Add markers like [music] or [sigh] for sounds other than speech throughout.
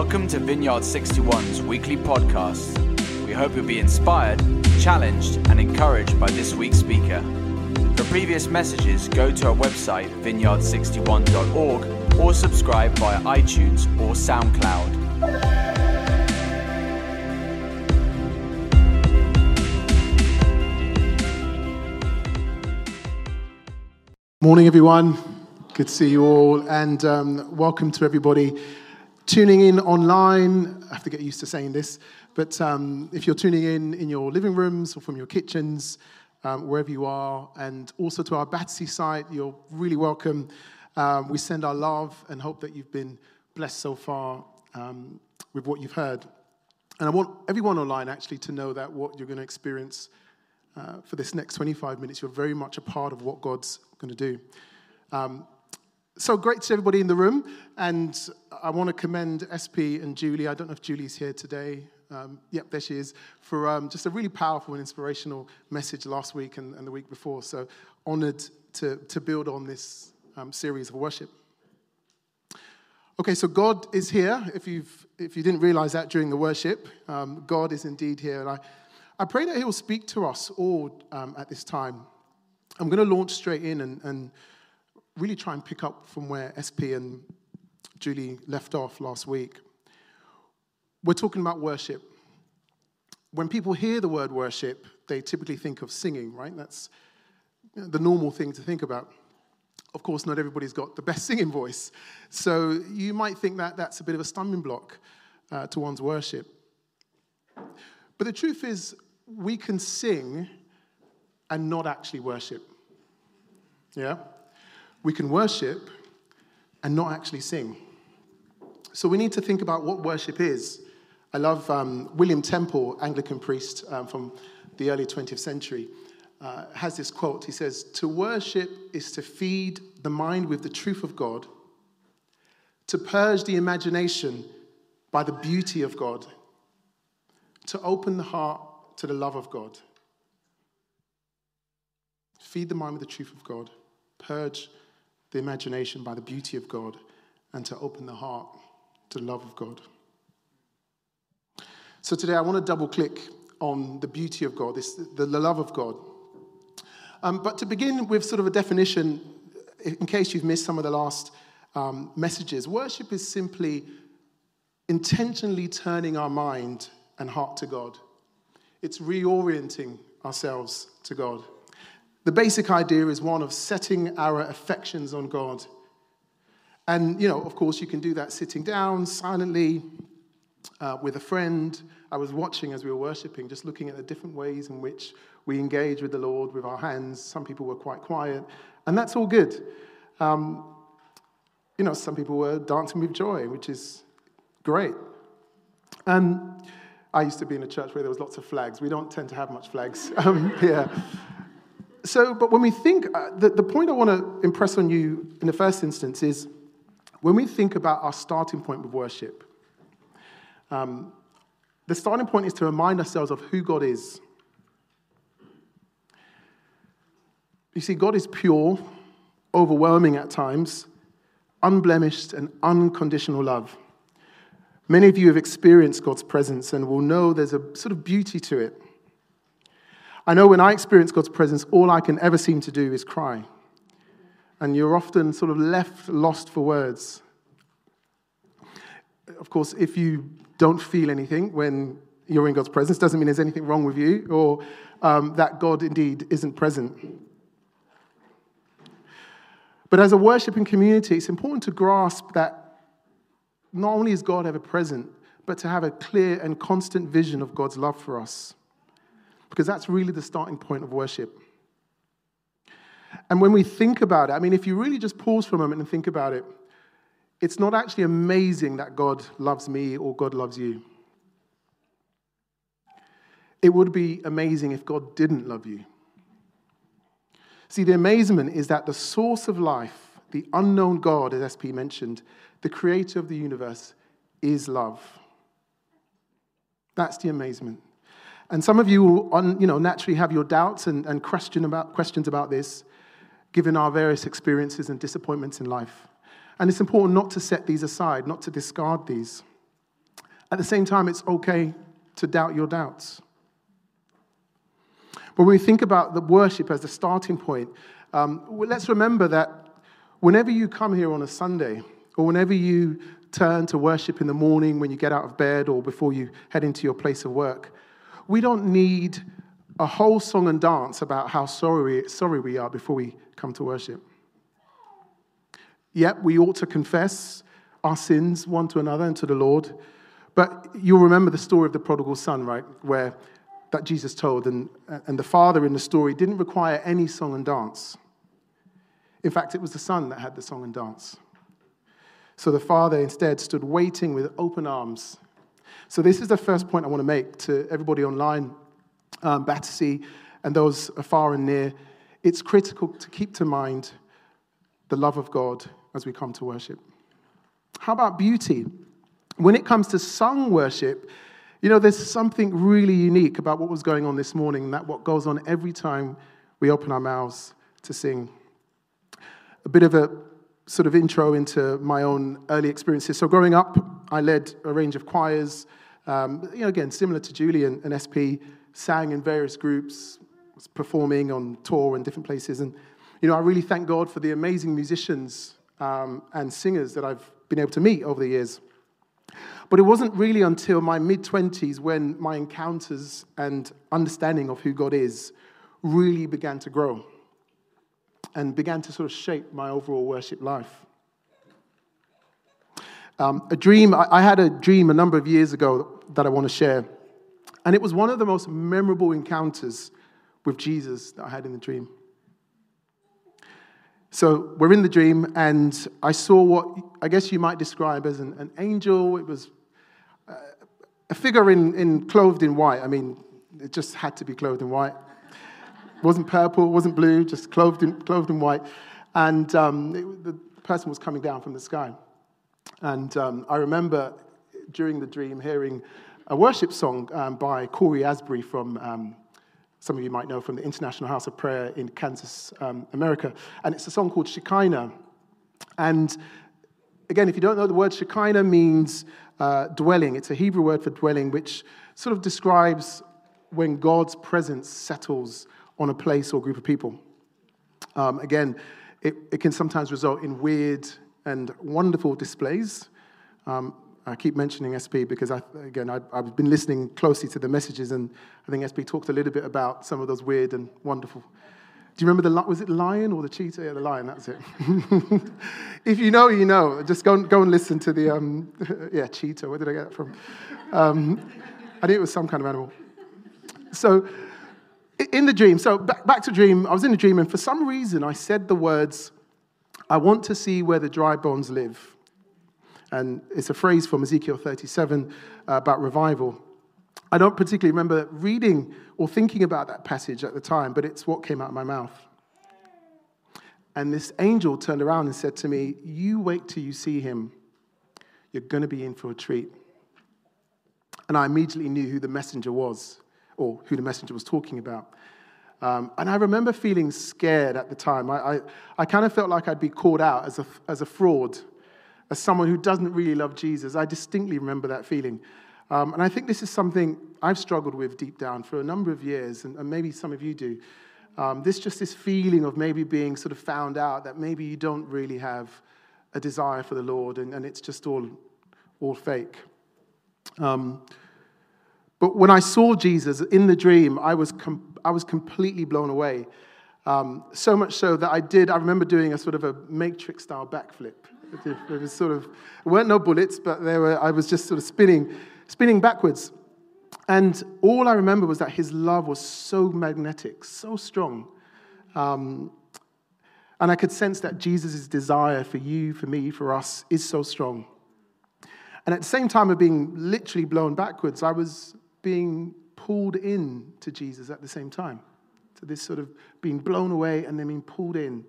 Welcome to Vineyard 61's weekly podcast. We hope you'll be inspired, challenged, and encouraged by this week's speaker. For previous messages, go to our website, vineyard61.org, or subscribe via iTunes or SoundCloud. Morning, everyone. Good to see you all, and um, welcome to everybody tuning in online. I have to get used to saying this, but um, if you're tuning in in your living rooms or from your kitchens, um, wherever you are, and also to our Battersea site, you're really welcome. Um, we send our love and hope that you've been blessed so far um, with what you've heard. And I want everyone online actually to know that what you're going to experience uh, for this next 25 minutes, you're very much a part of what God's going to do. Um, so great to everybody in the room, and I want to commend SP and Julie. I don't know if Julie's here today. Um, yep, there she is, for um, just a really powerful and inspirational message last week and, and the week before. So honored to, to build on this um, series of worship. Okay, so God is here. If, you've, if you didn't realize that during the worship, um, God is indeed here. And I, I pray that He will speak to us all um, at this time. I'm going to launch straight in and, and really try and pick up from where SP and Julie left off last week. We're talking about worship. When people hear the word worship, they typically think of singing, right? That's the normal thing to think about. Of course, not everybody's got the best [laughs] singing voice. So you might think that that's a bit of a stumbling block uh, to one's worship. But the truth is, we can sing and not actually worship. Yeah? We can worship and not actually sing. So we need to think about what worship is. I love um, William Temple, Anglican priest um, from the early 20th century, uh, has this quote. He says, To worship is to feed the mind with the truth of God, to purge the imagination by the beauty of God, to open the heart to the love of God. Feed the mind with the truth of God, purge the imagination by the beauty of God, and to open the heart to the love of God. So today I want to double click on the beauty of God, this, the, the love of God. Um, but to begin with, sort of a definition, in case you've missed some of the last um, messages, worship is simply intentionally turning our mind and heart to God. It's reorienting ourselves to God. The basic idea is one of setting our affections on God. And, you know, of course, you can do that sitting down silently uh, with a friend. I was watching as we were worshiping, just looking at the different ways in which we engage with the Lord with our hands. Some people were quite quiet, and that's all good. Um, you know, some people were dancing with joy, which is great. And I used to be in a church where there was lots of flags. We don't tend to have much flags [laughs] um, here. So, but when we think, uh, the, the point I want to impress on you in the first instance is when we think about our starting point with worship, um, the starting point is to remind ourselves of who God is. You see, God is pure, overwhelming at times, unblemished, and unconditional love. Many of you have experienced God's presence and will know there's a sort of beauty to it. I know when I experience God's presence, all I can ever seem to do is cry. And you're often sort of left lost for words. Of course, if you don't feel anything when you're in God's presence, doesn't mean there's anything wrong with you or um, that God indeed isn't present. But as a worshiping community, it's important to grasp that not only is God ever present, but to have a clear and constant vision of God's love for us. Because that's really the starting point of worship. And when we think about it, I mean, if you really just pause for a moment and think about it, it's not actually amazing that God loves me or God loves you. It would be amazing if God didn't love you. See, the amazement is that the source of life, the unknown God, as SP mentioned, the creator of the universe, is love. That's the amazement. And some of you will you know, naturally have your doubts and, and question about, questions about this, given our various experiences and disappointments in life. And it's important not to set these aside, not to discard these. At the same time, it's okay to doubt your doubts. But when we think about the worship as the starting point, um, let's remember that whenever you come here on a Sunday, or whenever you turn to worship in the morning when you get out of bed or before you head into your place of work, we don't need a whole song and dance about how sorry, sorry we are before we come to worship. Yet we ought to confess our sins one to another and to the Lord. But you'll remember the story of the prodigal son, right? Where that Jesus told, and, and the father in the story didn't require any song and dance. In fact, it was the son that had the song and dance. So the father instead stood waiting with open arms. So, this is the first point I want to make to everybody online, um, Battersea, and those far and near. It's critical to keep to mind the love of God as we come to worship. How about beauty? When it comes to sung worship, you know, there's something really unique about what was going on this morning, and that what goes on every time we open our mouths to sing. A bit of a sort of intro into my own early experiences. So, growing up, I led a range of choirs. Um, you know, again, similar to Julie and, and SP, sang in various groups, was performing on tour in different places. And, you know, I really thank God for the amazing musicians um, and singers that I've been able to meet over the years. But it wasn't really until my mid 20s when my encounters and understanding of who God is really began to grow and began to sort of shape my overall worship life. Um, a dream, I had a dream a number of years ago that I want to share. And it was one of the most memorable encounters with Jesus that I had in the dream. So we're in the dream, and I saw what I guess you might describe as an, an angel. It was uh, a figure in, in clothed in white. I mean, it just had to be clothed in white. It wasn't purple, it wasn't blue, just clothed in, clothed in white. And um, it, the person was coming down from the sky. And um, I remember during the dream hearing a worship song um, by Cory Asbury from um, some of you might know from the International House of Prayer in Kansas, um, America. And it's a song called Shekinah. And again, if you don't know, the word Shekinah means uh, dwelling. It's a Hebrew word for dwelling, which sort of describes when God's presence settles on a place or group of people. Um, again, it, it, can sometimes result in weird and wonderful displays. Um, I keep mentioning SP because, I, again, I, have been listening closely to the messages, and I think SP talked a little bit about some of those weird and wonderful. Do you remember the was it lion or the cheetah? Yeah, the lion. That's it. [laughs] if you know, you know. Just go and, go and listen to the um, [laughs] yeah cheetah. Where did I get that from? Um, I think it was some kind of animal. So, in the dream. So back, back to dream. I was in a dream, and for some reason, I said the words, "I want to see where the dry bones live." And it's a phrase from Ezekiel 37 uh, about revival. I don't particularly remember reading or thinking about that passage at the time, but it's what came out of my mouth. And this angel turned around and said to me, You wait till you see him. You're going to be in for a treat. And I immediately knew who the messenger was, or who the messenger was talking about. Um, and I remember feeling scared at the time. I, I, I kind of felt like I'd be called out as a, as a fraud as someone who doesn't really love Jesus. I distinctly remember that feeling. Um, and I think this is something I've struggled with deep down for a number of years, and, and maybe some of you do. Um, this just this feeling of maybe being sort of found out that maybe you don't really have a desire for the Lord, and, and it's just all, all fake. Um, but when I saw Jesus in the dream, I was, com- I was completely blown away. Um, so much so that I did, I remember doing a sort of a matrix style backflip. It was sort of, there weren't no bullets, but there were, I was just sort of spinning, spinning backwards. And all I remember was that his love was so magnetic, so strong. Um, and I could sense that Jesus' desire for you, for me, for us is so strong. And at the same time of being literally blown backwards, I was being pulled in to Jesus at the same time. So this sort of being blown away and then being pulled in.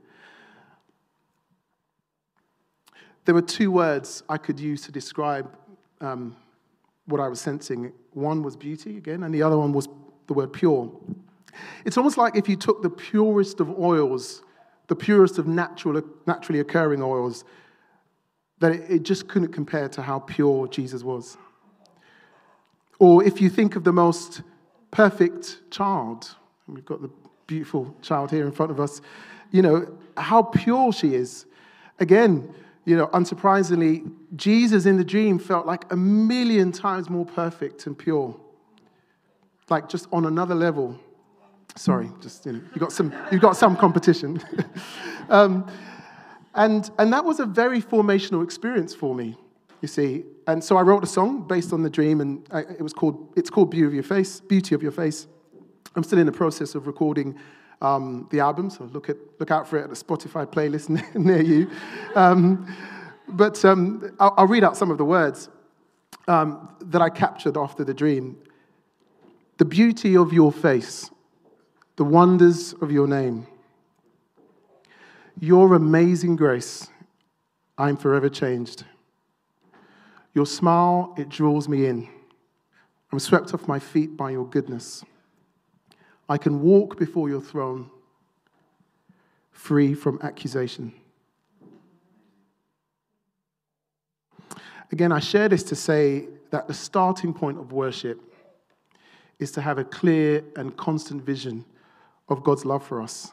There were two words I could use to describe um, what I was sensing. One was beauty, again, and the other one was the word pure. It's almost like if you took the purest of oils, the purest of natural, naturally occurring oils, that it, it just couldn't compare to how pure Jesus was. Or if you think of the most perfect child, and we've got the beautiful child here in front of us, you know, how pure she is. Again, you know, unsurprisingly, Jesus in the dream felt like a million times more perfect and pure. Like just on another level. Sorry, just, you know, you got some, you got some competition. [laughs] um, and, and that was a very formational experience for me, you see. And so I wrote a song based on the dream, and I, it was called, it's called Beauty of Your Face, Beauty of Your Face. I'm still in the process of recording um, the album, so look, at, look out for it at the Spotify playlist [laughs] near you. Um, but um, I'll, I'll, read out some of the words um, that I captured after the dream. The beauty of your face, the wonders of your name, your amazing grace, I'm forever changed. Your smile, it draws me in. I'm swept off my feet by your goodness. I can walk before your throne free from accusation. Again, I share this to say that the starting point of worship is to have a clear and constant vision of God's love for us.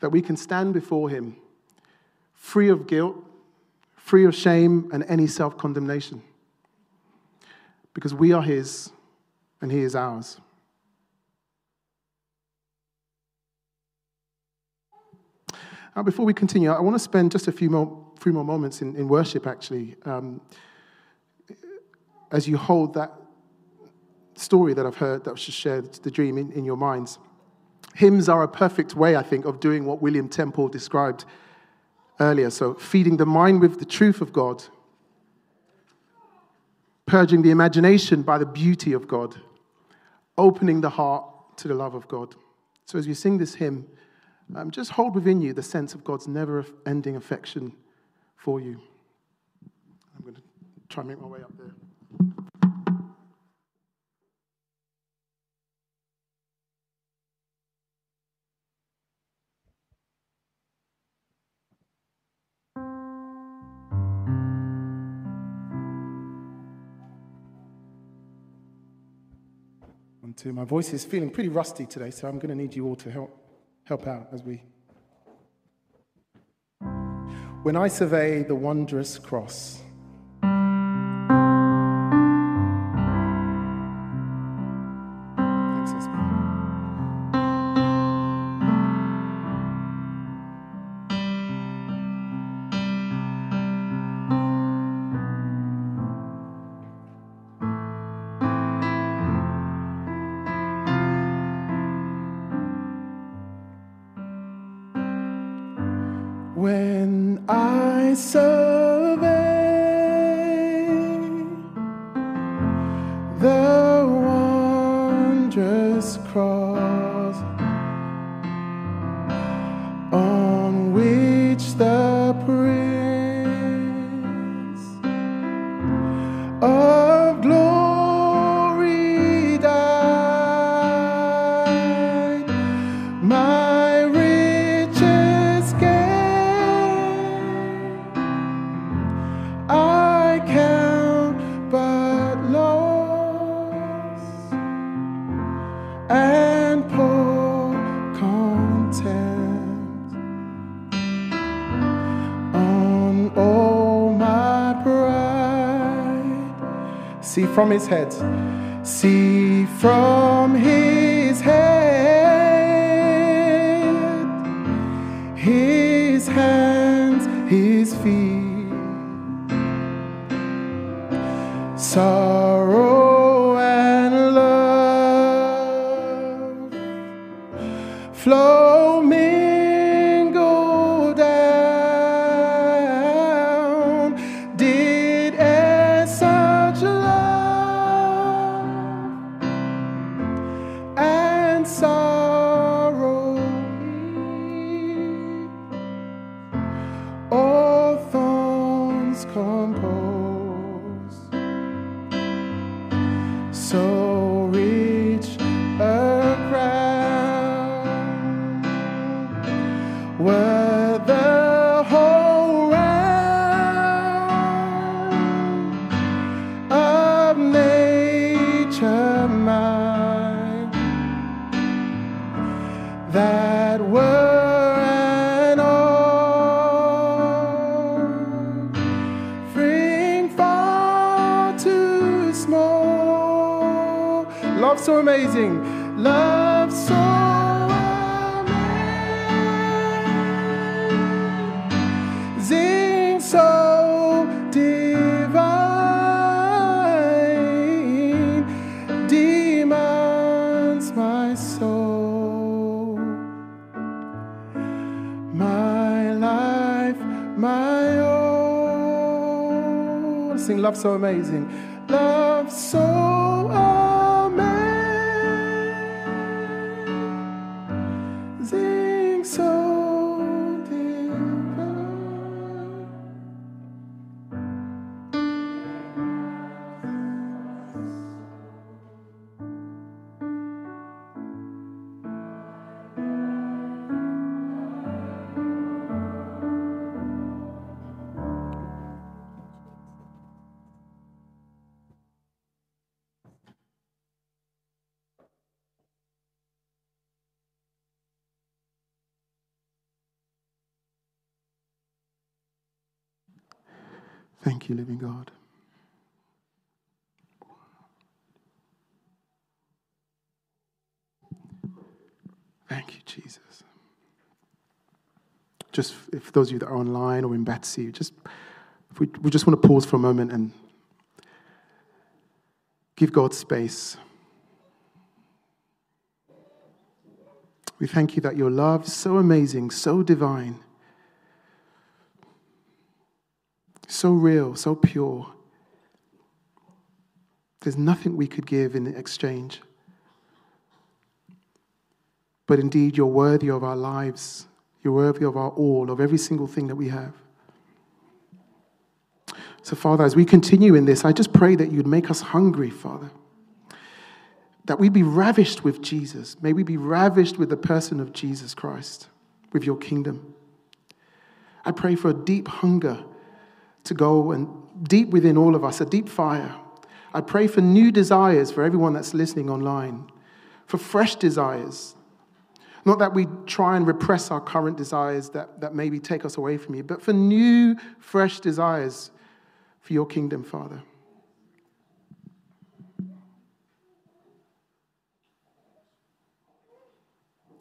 That we can stand before Him free of guilt, free of shame, and any self condemnation. Because we are His and He is ours. Now, before we continue, I want to spend just a few more, few more moments in, in worship, actually, um, as you hold that story that I've heard, that was just shared, the dream in, in your minds. Hymns are a perfect way, I think, of doing what William Temple described earlier. So, feeding the mind with the truth of God, purging the imagination by the beauty of God, opening the heart to the love of God. So, as you sing this hymn, um, just hold within you the sense of God's never ending affection for you. I'm going to try and make my way up there. Two. My voice is feeling pretty rusty today, so I'm going to need you all to help help out as we. When I survey the wondrous cross, So. From his head. See from his head, amazing, love so amazing, so divine, demands my soul. My life, my own. Sing love so amazing, You, living God. Thank you, Jesus. Just if those of you that are online or in Battersea, just we, we just want to pause for a moment and give God space. We thank you that your love is so amazing, so divine, so real, so pure. There's nothing we could give in exchange. But indeed, you're worthy of our lives. You're worthy of our all, of every single thing that we have. So, Father, as we continue in this, I just pray that you'd make us hungry, Father. That we be ravished with Jesus. May we be ravished with the person of Jesus Christ, with your kingdom. I pray for a deep hunger to go and deep within all of us, a deep fire. I pray for new desires for everyone that's listening online, for fresh desires. Not that we try and repress our current desires that, that maybe take us away from you, but for new, fresh desires for your kingdom, Father.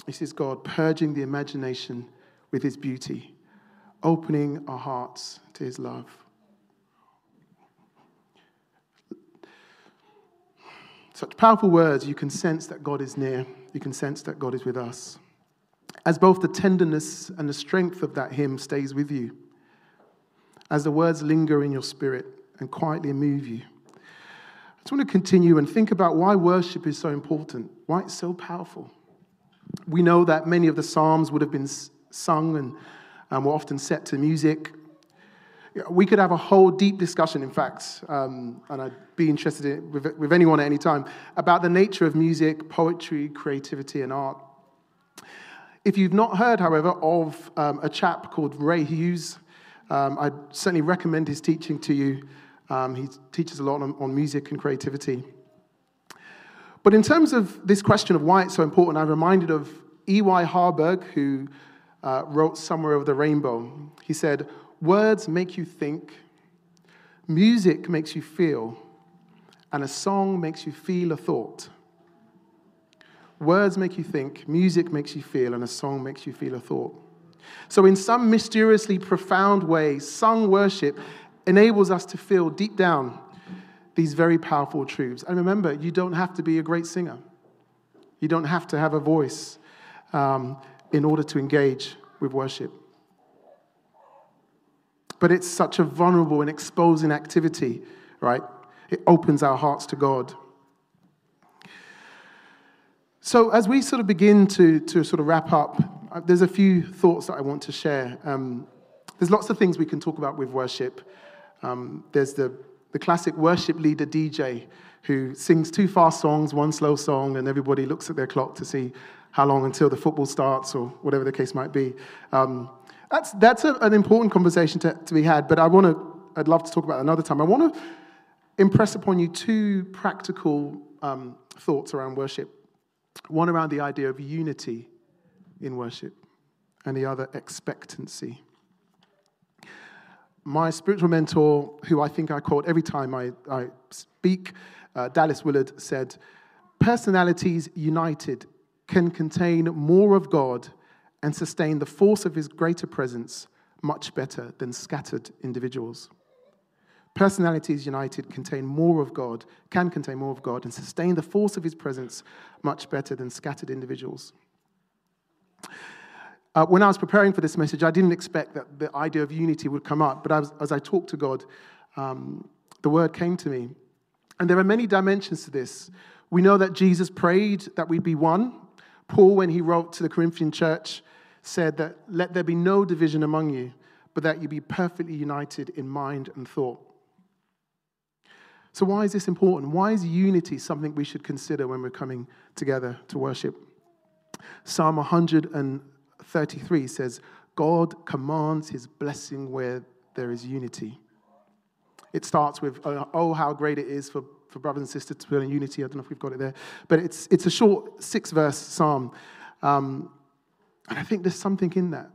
This is God purging the imagination with his beauty, opening our hearts to his love. Such powerful words, you can sense that God is near. You can sense that God is with us. As both the tenderness and the strength of that hymn stays with you, as the words linger in your spirit and quietly move you. I just want to continue and think about why worship is so important, why it's so powerful. We know that many of the Psalms would have been sung and um, were often set to music. We could have a whole deep discussion, in fact, um, and I'd be interested in, with, with anyone at any time, about the nature of music, poetry, creativity, and art. If you've not heard, however, of um, a chap called Ray Hughes, um, I'd certainly recommend his teaching to you. Um, he teaches a lot on, on music and creativity. But in terms of this question of why it's so important, I'm reminded of E.Y. Harburg, who uh, wrote Somewhere Over the Rainbow. He said, Words make you think, music makes you feel, and a song makes you feel a thought. Words make you think, music makes you feel, and a song makes you feel a thought. So, in some mysteriously profound way, sung worship enables us to feel deep down these very powerful truths. And remember, you don't have to be a great singer, you don't have to have a voice um, in order to engage with worship. But it's such a vulnerable and exposing activity, right? It opens our hearts to God. So, as we sort of begin to, to sort of wrap up, uh, there's a few thoughts that I want to share. Um, there's lots of things we can talk about with worship. Um, there's the, the classic worship leader DJ who sings two fast songs, one slow song, and everybody looks at their clock to see how long until the football starts or whatever the case might be. Um, that's that's a, an important conversation to, to be had, but I want to, I'd love to talk about another time. I want to impress upon you two practical um, thoughts around worship. One around the idea of unity in worship, and the other, expectancy. My spiritual mentor, who I think I quote every time I, I speak, uh, Dallas Willard, said, Personalities united can contain more of God and sustain the force of his greater presence much better than scattered individuals. Personalities united contain more of God, can contain more of God, and sustain the force of his presence much better than scattered individuals. Uh, when I was preparing for this message, I didn't expect that the idea of unity would come up, but as, as I talked to God, um, the word came to me. And there are many dimensions to this. We know that Jesus prayed that we'd be one. Paul, when he wrote to the Corinthian church, said that let there be no division among you, but that you be perfectly united in mind and thought. So, why is this important? Why is unity something we should consider when we're coming together to worship? Psalm 133 says, God commands his blessing where there is unity. It starts with, oh, how great it is for, for brothers and sisters to be in unity. I don't know if we've got it there. But it's, it's a short six verse psalm. Um, and I think there's something in that.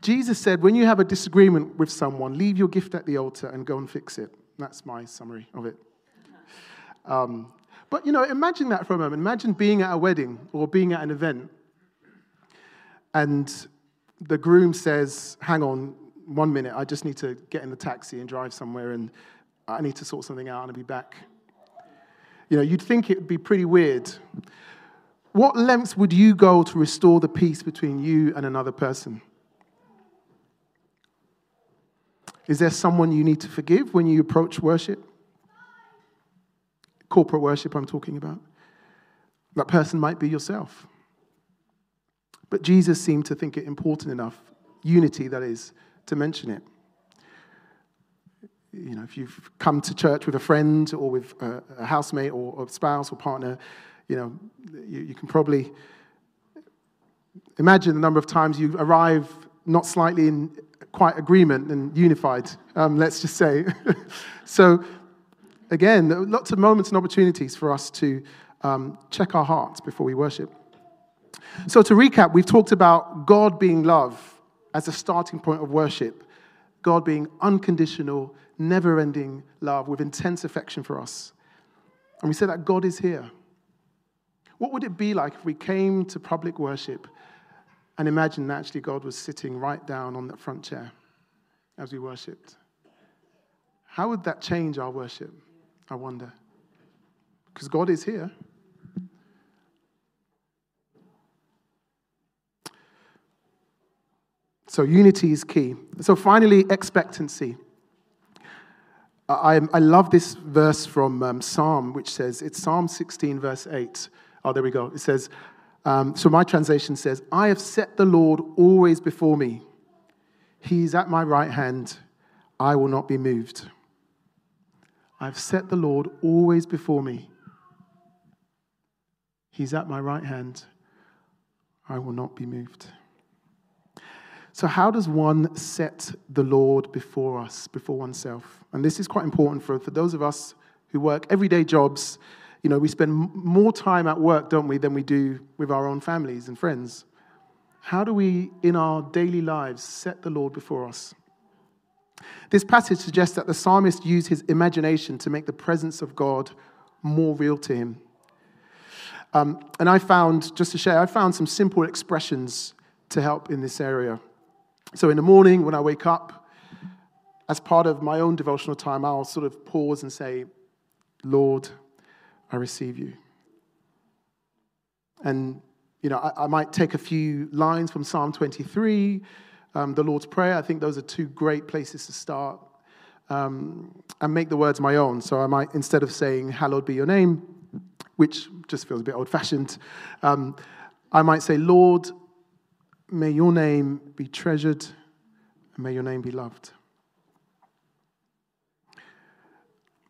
Jesus said, when you have a disagreement with someone, leave your gift at the altar and go and fix it. That's my summary of it. Um, but, you know, imagine that for a moment. Imagine being at a wedding or being at an event, and the groom says, Hang on one minute, I just need to get in the taxi and drive somewhere, and I need to sort something out and I'll be back. You know, you'd think it would be pretty weird. What lengths would you go to restore the peace between you and another person? Is there someone you need to forgive when you approach worship? Corporate worship, I'm talking about. That person might be yourself. But Jesus seemed to think it important enough, unity that is, to mention it you know, if you've come to church with a friend or with a, a housemate or a spouse or partner, you know, you, you, can probably imagine the number of times you arrive not slightly in quite agreement and unified, um, let's just say. [laughs] so, again, lots of moments and opportunities for us to um, check our hearts before we worship. So, to recap, we've talked about God being love as a starting point of worship, God being unconditional, never ending love with intense affection for us. And we say that God is here. What would it be like if we came to public worship and imagined that actually God was sitting right down on that front chair as we worshiped? How would that change our worship? I wonder. Because God is here. So, unity is key. So, finally, expectancy. I, I love this verse from um, Psalm, which says, it's Psalm 16, verse 8. Oh, there we go. It says, um, so my translation says, I have set the Lord always before me. He's at my right hand. I will not be moved. I've set the Lord always before me. He's at my right hand. I will not be moved. So, how does one set the Lord before us, before oneself? And this is quite important for, for those of us who work everyday jobs. You know, we spend more time at work, don't we, than we do with our own families and friends. How do we, in our daily lives, set the Lord before us? This passage suggests that the psalmist used his imagination to make the presence of God more real to him. Um, and I found, just to share, I found some simple expressions to help in this area. So in the morning, when I wake up, as part of my own devotional time, I'll sort of pause and say, Lord, I receive you. And, you know, I, I might take a few lines from Psalm 23, um, the Lord's Prayer. I think those are two great places to start um, and make the words my own. So I might, instead of saying, Hallowed be your name, which just feels a bit old fashioned, um, I might say, Lord, May your name be treasured and may your name be loved.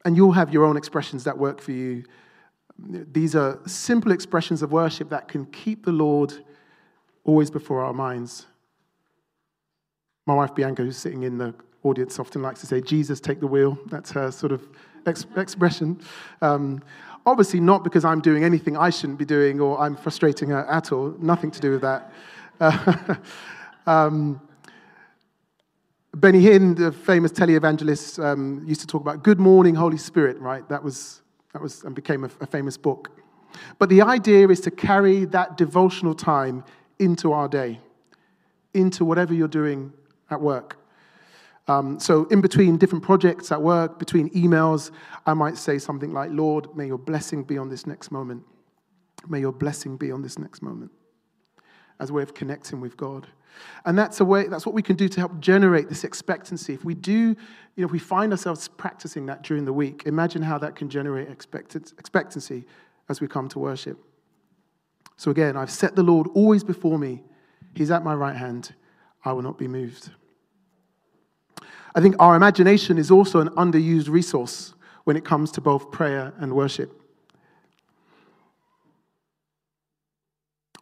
And you'll have your own expressions that work for you. These are simple expressions of worship that can keep the Lord always before our minds. My wife Bianca, who's sitting in the audience, often likes to say, Jesus, take the wheel. That's her sort of ex- expression. Um, Obviously, not because I'm doing anything I shouldn't be doing or I'm frustrating her at all. Nothing to do with that. Uh, [laughs] um, Benny Hinn, the famous televangelist, um, used to talk about "Good Morning, Holy Spirit." Right? That was that was and became a, a famous book. But the idea is to carry that devotional time into our day, into whatever you're doing at work. Um, so, in between different projects at work, between emails, I might say something like, Lord, may your blessing be on this next moment. May your blessing be on this next moment as a way of connecting with God. And that's a way, that's what we can do to help generate this expectancy. If we do, you know, if we find ourselves practicing that during the week, imagine how that can generate expectancy as we come to worship. So again, I've set the Lord always before me. He's at my right hand. I will not be moved. I think our imagination is also an underused resource when it comes to both prayer and worship.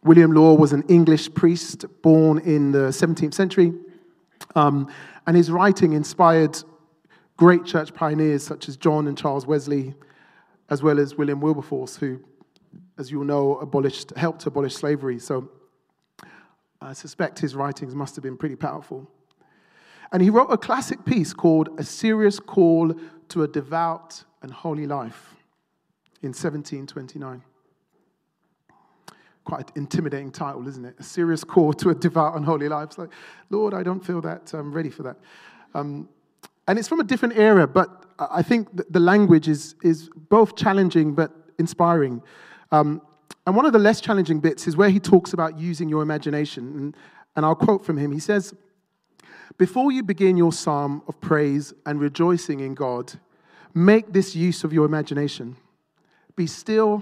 William Law was an English priest born in the 17th century, um, and his writing inspired great church pioneers such as John and Charles Wesley, as well as William Wilberforce, who, as you'll know, abolished, helped abolish slavery. So I suspect his writings must have been pretty powerful. And he wrote a classic piece called A Serious Call to a Devout and Holy Life in 1729. Quite an intimidating title, isn't it? A serious call to a devout and holy life. It's like, Lord, I don't feel that I'm ready for that. Um, and it's from a different era, but I think the language is, is both challenging but inspiring. Um, and one of the less challenging bits is where he talks about using your imagination. And, and I'll quote from him. He says, Before you begin your psalm of praise and rejoicing in God, make this use of your imagination. Be still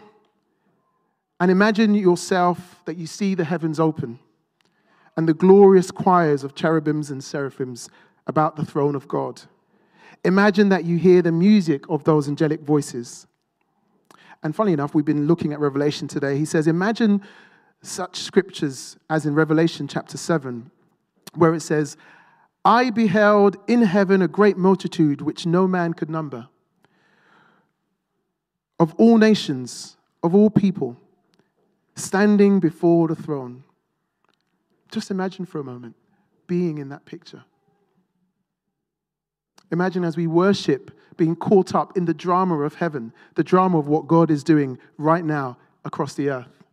and imagine yourself that you see the heavens open and the glorious choirs of cherubims and seraphims about the throne of God. Imagine that you hear the music of those angelic voices. And funny enough, we've been looking at Revelation today. He says, Imagine such scriptures as in Revelation chapter 7, where it says, I beheld in heaven a great multitude which no man could number, of all nations, of all people, standing before the throne. Just imagine for a moment being in that picture. Imagine as we worship, being caught up in the drama of heaven, the drama of what God is doing right now across the earth.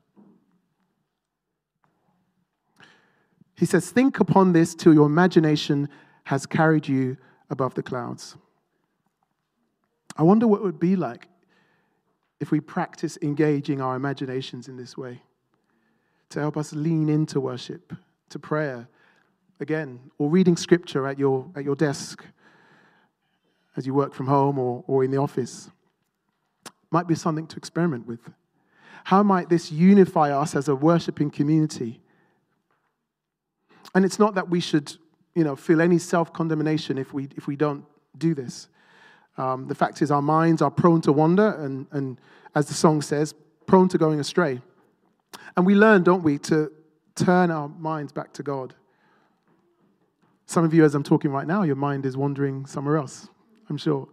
He says, Think upon this till your imagination has carried you above the clouds. I wonder what it would be like if we practice engaging our imaginations in this way to help us lean into worship, to prayer, again, or reading scripture at your, at your desk as you work from home or, or in the office. Might be something to experiment with. How might this unify us as a worshiping community? And it's not that we should, you know, feel any self-condemnation if we, if we don't do this. Um, the fact is, our minds are prone to wander, and, and as the song says, prone to going astray. And we learn, don't we, to turn our minds back to God. Some of you, as I'm talking right now, your mind is wandering somewhere else. I'm sure.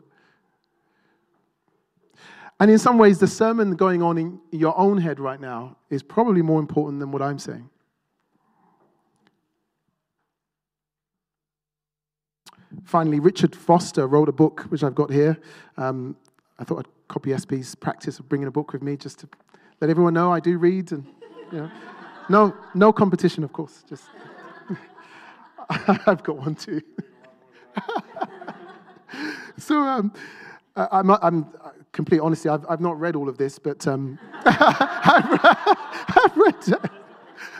And in some ways, the sermon going on in your own head right now is probably more important than what I'm saying. Finally, Richard Foster wrote a book, which I've got here. Um, I thought I'd copy SP's practice of bringing a book with me just to let everyone know I do read. And, you know. no, no competition, of course. Just [laughs] I've got one too. [laughs] so um, I'm, I'm complete honesty. I've, I've not read all of this, but um, [laughs] I've, I've, read,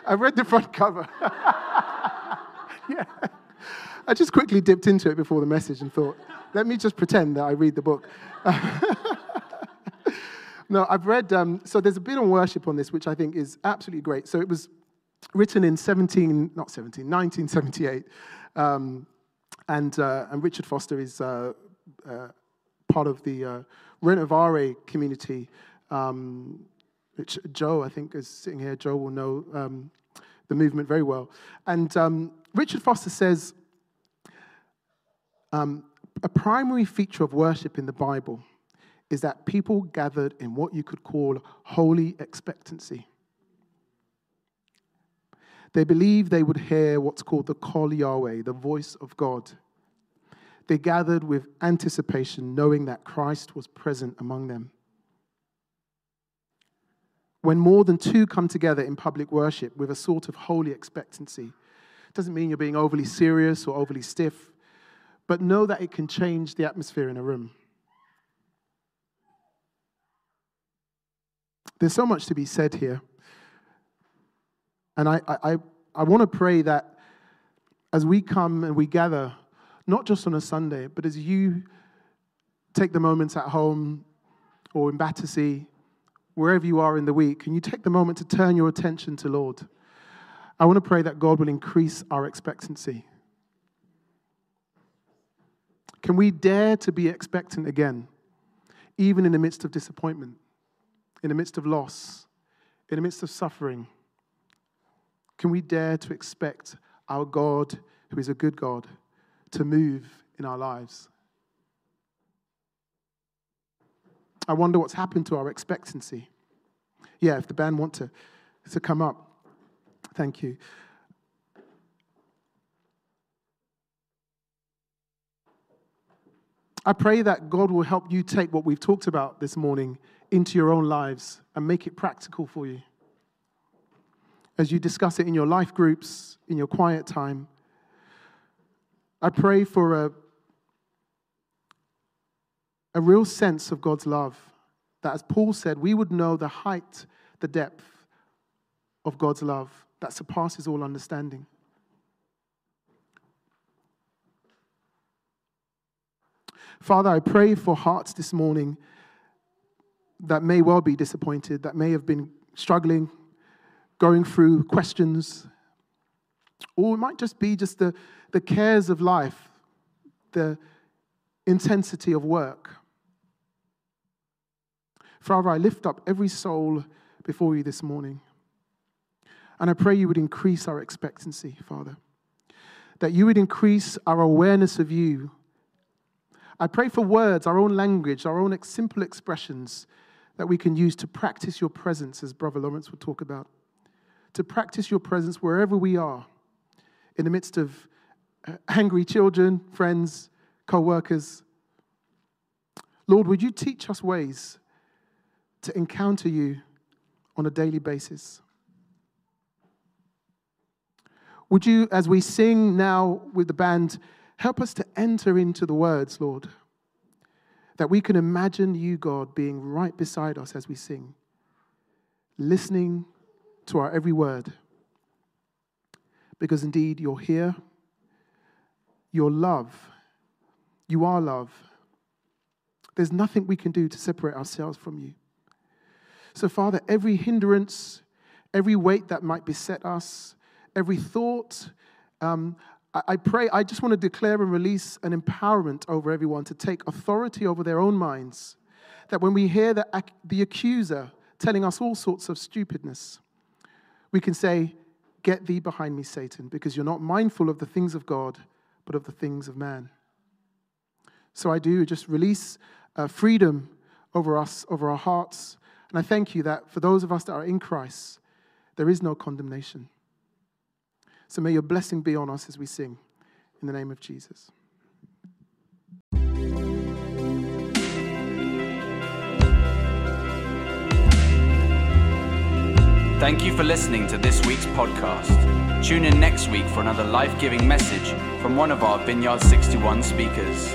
I've read the front cover. yeah. I just quickly dipped into it before the message and thought, let me just pretend that I read the book. [laughs] no, I've read, um, so there's a bit on worship on this, which I think is absolutely great. So it was written in 17, not 17, 1978. Um, and, uh, and Richard Foster is uh, uh, part of the uh, Renovare community, um, which Joe, I think, is sitting here. Joe will know um, the movement very well. And um, Richard Foster says um, a primary feature of worship in the Bible is that people gathered in what you could call holy expectancy. They believed they would hear what's called the Kol Yahweh, the voice of God. They gathered with anticipation, knowing that Christ was present among them. When more than two come together in public worship with a sort of holy expectancy, it doesn't mean you're being overly serious or overly stiff, but know that it can change the atmosphere in a room. There's so much to be said here. And I, I, I want to pray that as we come and we gather, not just on a Sunday, but as you take the moments at home or in Battersea, wherever you are in the week, and you take the moment to turn your attention to Lord. I want to pray that God will increase our expectancy. Can we dare to be expectant again, even in the midst of disappointment, in the midst of loss, in the midst of suffering? Can we dare to expect our God, who is a good God, to move in our lives? I wonder what's happened to our expectancy. Yeah, if the band want to, to come up. Thank you. I pray that God will help you take what we've talked about this morning into your own lives and make it practical for you. As you discuss it in your life groups, in your quiet time, I pray for a, a real sense of God's love. That, as Paul said, we would know the height, the depth of God's love that surpasses all understanding. Father, I pray for hearts this morning that may well be disappointed, that may have been struggling, going through questions, or it might just be just the, the cares of life, the intensity of work. Father, I lift up every soul before you this morning. And I pray you would increase our expectancy, Father. That you would increase our awareness of you. I pray for words, our own language, our own simple expressions that we can use to practice your presence, as Brother Lawrence would talk about. To practice your presence wherever we are, in the midst of uh, angry children, friends, co workers. Lord, would you teach us ways to encounter you on a daily basis? Would you, as we sing now with the band, help us to enter into the words, Lord? That we can imagine you, God, being right beside us as we sing, listening to our every word. Because indeed, you're here, you're love, you are love. There's nothing we can do to separate ourselves from you. So, Father, every hindrance, every weight that might beset us, every thought. Um, I pray, I just want to declare and release an empowerment over everyone to take authority over their own minds. That when we hear the, the accuser telling us all sorts of stupidness, we can say, Get thee behind me, Satan, because you're not mindful of the things of God, but of the things of man. So I do just release uh, freedom over us, over our hearts. And I thank you that for those of us that are in Christ, there is no condemnation. So may your blessing be on us as we sing. In the name of Jesus. Thank you for listening to this week's podcast. Tune in next week for another life giving message from one of our Vineyard 61 speakers.